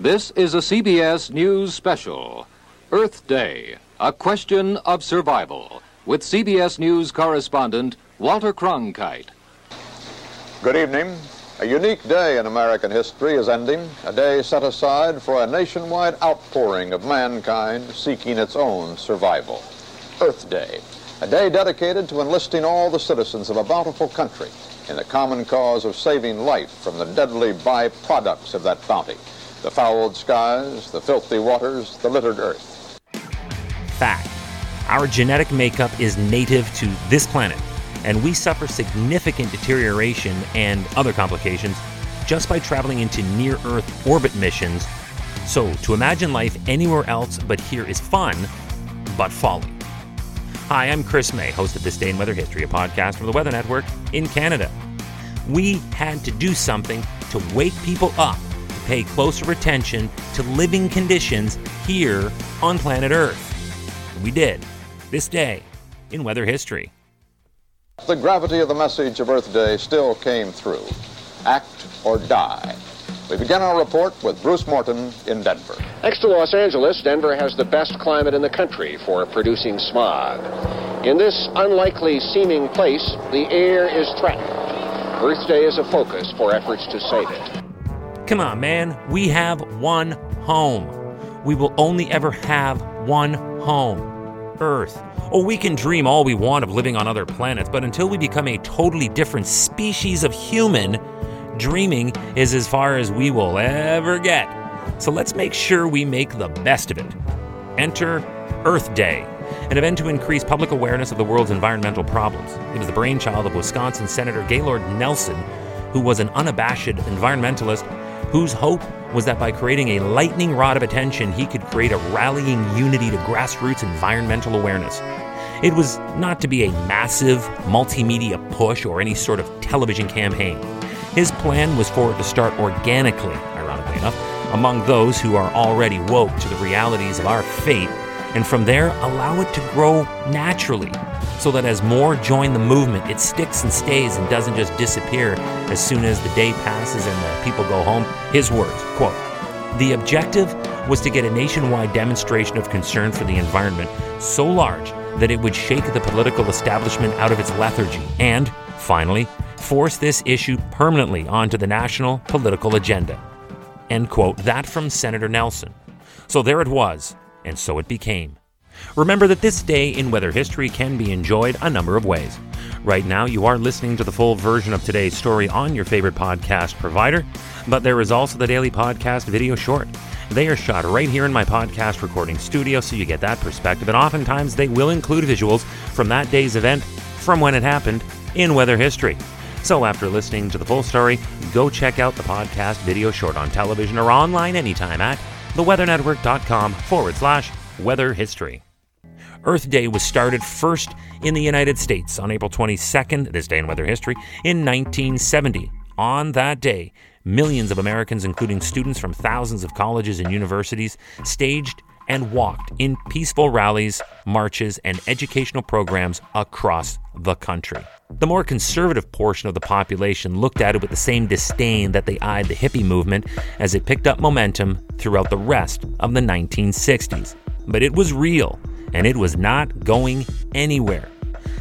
This is a CBS News special Earth Day, a question of survival, with CBS News correspondent Walter Cronkite. Good evening. A unique day in American history is ending, a day set aside for a nationwide outpouring of mankind seeking its own survival. Earth Day, a day dedicated to enlisting all the citizens of a bountiful country in the common cause of saving life from the deadly byproducts of that bounty the fouled skies, the filthy waters, the littered earth. Fact Our genetic makeup is native to this planet, and we suffer significant deterioration and other complications just by traveling into near Earth orbit missions. So, to imagine life anywhere else but here is fun, but folly. Hi, I'm Chris May, host of This Day in Weather History, a podcast from the Weather Network in Canada. We had to do something to wake people up pay closer attention to living conditions here on planet Earth. We did. This day in weather history. The gravity of the message of Earth Day still came through. Act or die. We begin our report with Bruce Morton in Denver. Next to Los Angeles, Denver has the best climate in the country for producing smog. In this unlikely seeming place, the air is threatened. Earth Day is a focus for efforts to save it. Come on, man. We have one home. We will only ever have one home Earth. Oh, we can dream all we want of living on other planets, but until we become a totally different species of human, dreaming is as far as we will ever get. So let's make sure we make the best of it. Enter Earth Day, an event to increase public awareness of the world's environmental problems. It was the brainchild of Wisconsin Senator Gaylord Nelson, who was an unabashed environmentalist whose hope was that by creating a lightning rod of attention, he could create a rallying unity to grassroots environmental awareness. It was not to be a massive multimedia push or any sort of television campaign. His plan was for it to start organically, ironically enough, among those who are already woke to the realities of our fate, and from there allow it to grow naturally, so that as more join the movement, it sticks and stays and doesn't just disappear as soon as the day passes and the people go home. His words, quote, the objective was to get a nationwide demonstration of concern for the environment so large that it would shake the political establishment out of its lethargy and, finally, force this issue permanently onto the national political agenda. End quote. That from Senator Nelson. So there it was, and so it became. Remember that this day in weather history can be enjoyed a number of ways. Right now, you are listening to the full version of today's story on your favorite podcast provider, but there is also the daily podcast video short. They are shot right here in my podcast recording studio, so you get that perspective, and oftentimes they will include visuals from that day's event from when it happened in weather history. So, after listening to the full story, go check out the podcast video short on television or online anytime at theweathernetwork.com forward slash weather history. Earth Day was started first in the United States on April 22nd, this day in weather history, in 1970. On that day, millions of Americans, including students from thousands of colleges and universities, staged and walked in peaceful rallies, marches, and educational programs across the country. The more conservative portion of the population looked at it with the same disdain that they eyed the hippie movement as it picked up momentum throughout the rest of the 1960s. But it was real, and it was not going anywhere.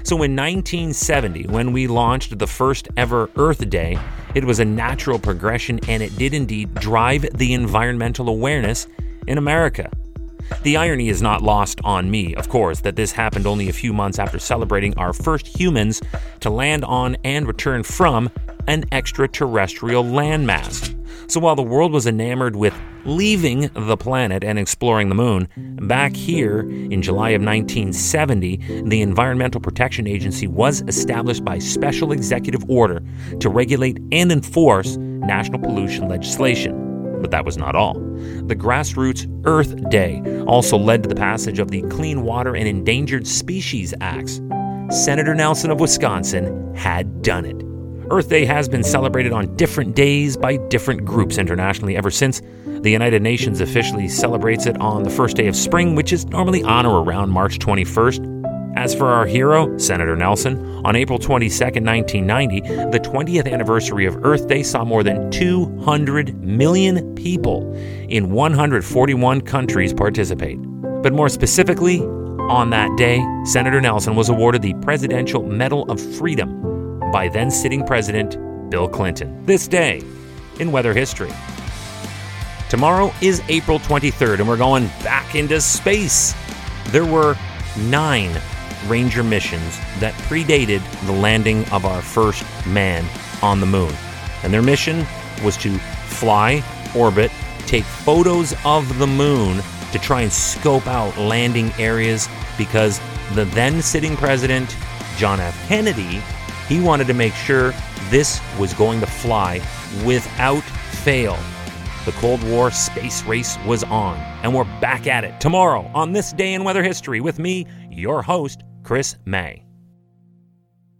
So in 1970, when we launched the first ever Earth Day, it was a natural progression and it did indeed drive the environmental awareness in America. The irony is not lost on me, of course, that this happened only a few months after celebrating our first humans to land on and return from an extraterrestrial landmass. So while the world was enamored with leaving the planet and exploring the moon, back here in July of 1970, the Environmental Protection Agency was established by special executive order to regulate and enforce national pollution legislation. But that was not all. The Grassroots Earth Day also led to the passage of the Clean Water and Endangered Species Acts. Senator Nelson of Wisconsin had done it. Earth Day has been celebrated on different days by different groups internationally ever since. The United Nations officially celebrates it on the first day of spring, which is normally on or around March 21st. As for our hero, Senator Nelson, on April 22, 1990, the 20th anniversary of Earth Day saw more than 200 million people in 141 countries participate. But more specifically, on that day, Senator Nelson was awarded the Presidential Medal of Freedom by then sitting President Bill Clinton. This day in weather history. Tomorrow is April 23rd, and we're going back into space. There were nine Ranger missions that predated the landing of our first man on the moon. And their mission was to fly, orbit, take photos of the moon to try and scope out landing areas because the then sitting president, John F. Kennedy, he wanted to make sure this was going to fly without fail. The Cold War space race was on, and we're back at it tomorrow on this day in weather history with me, your host, Chris May.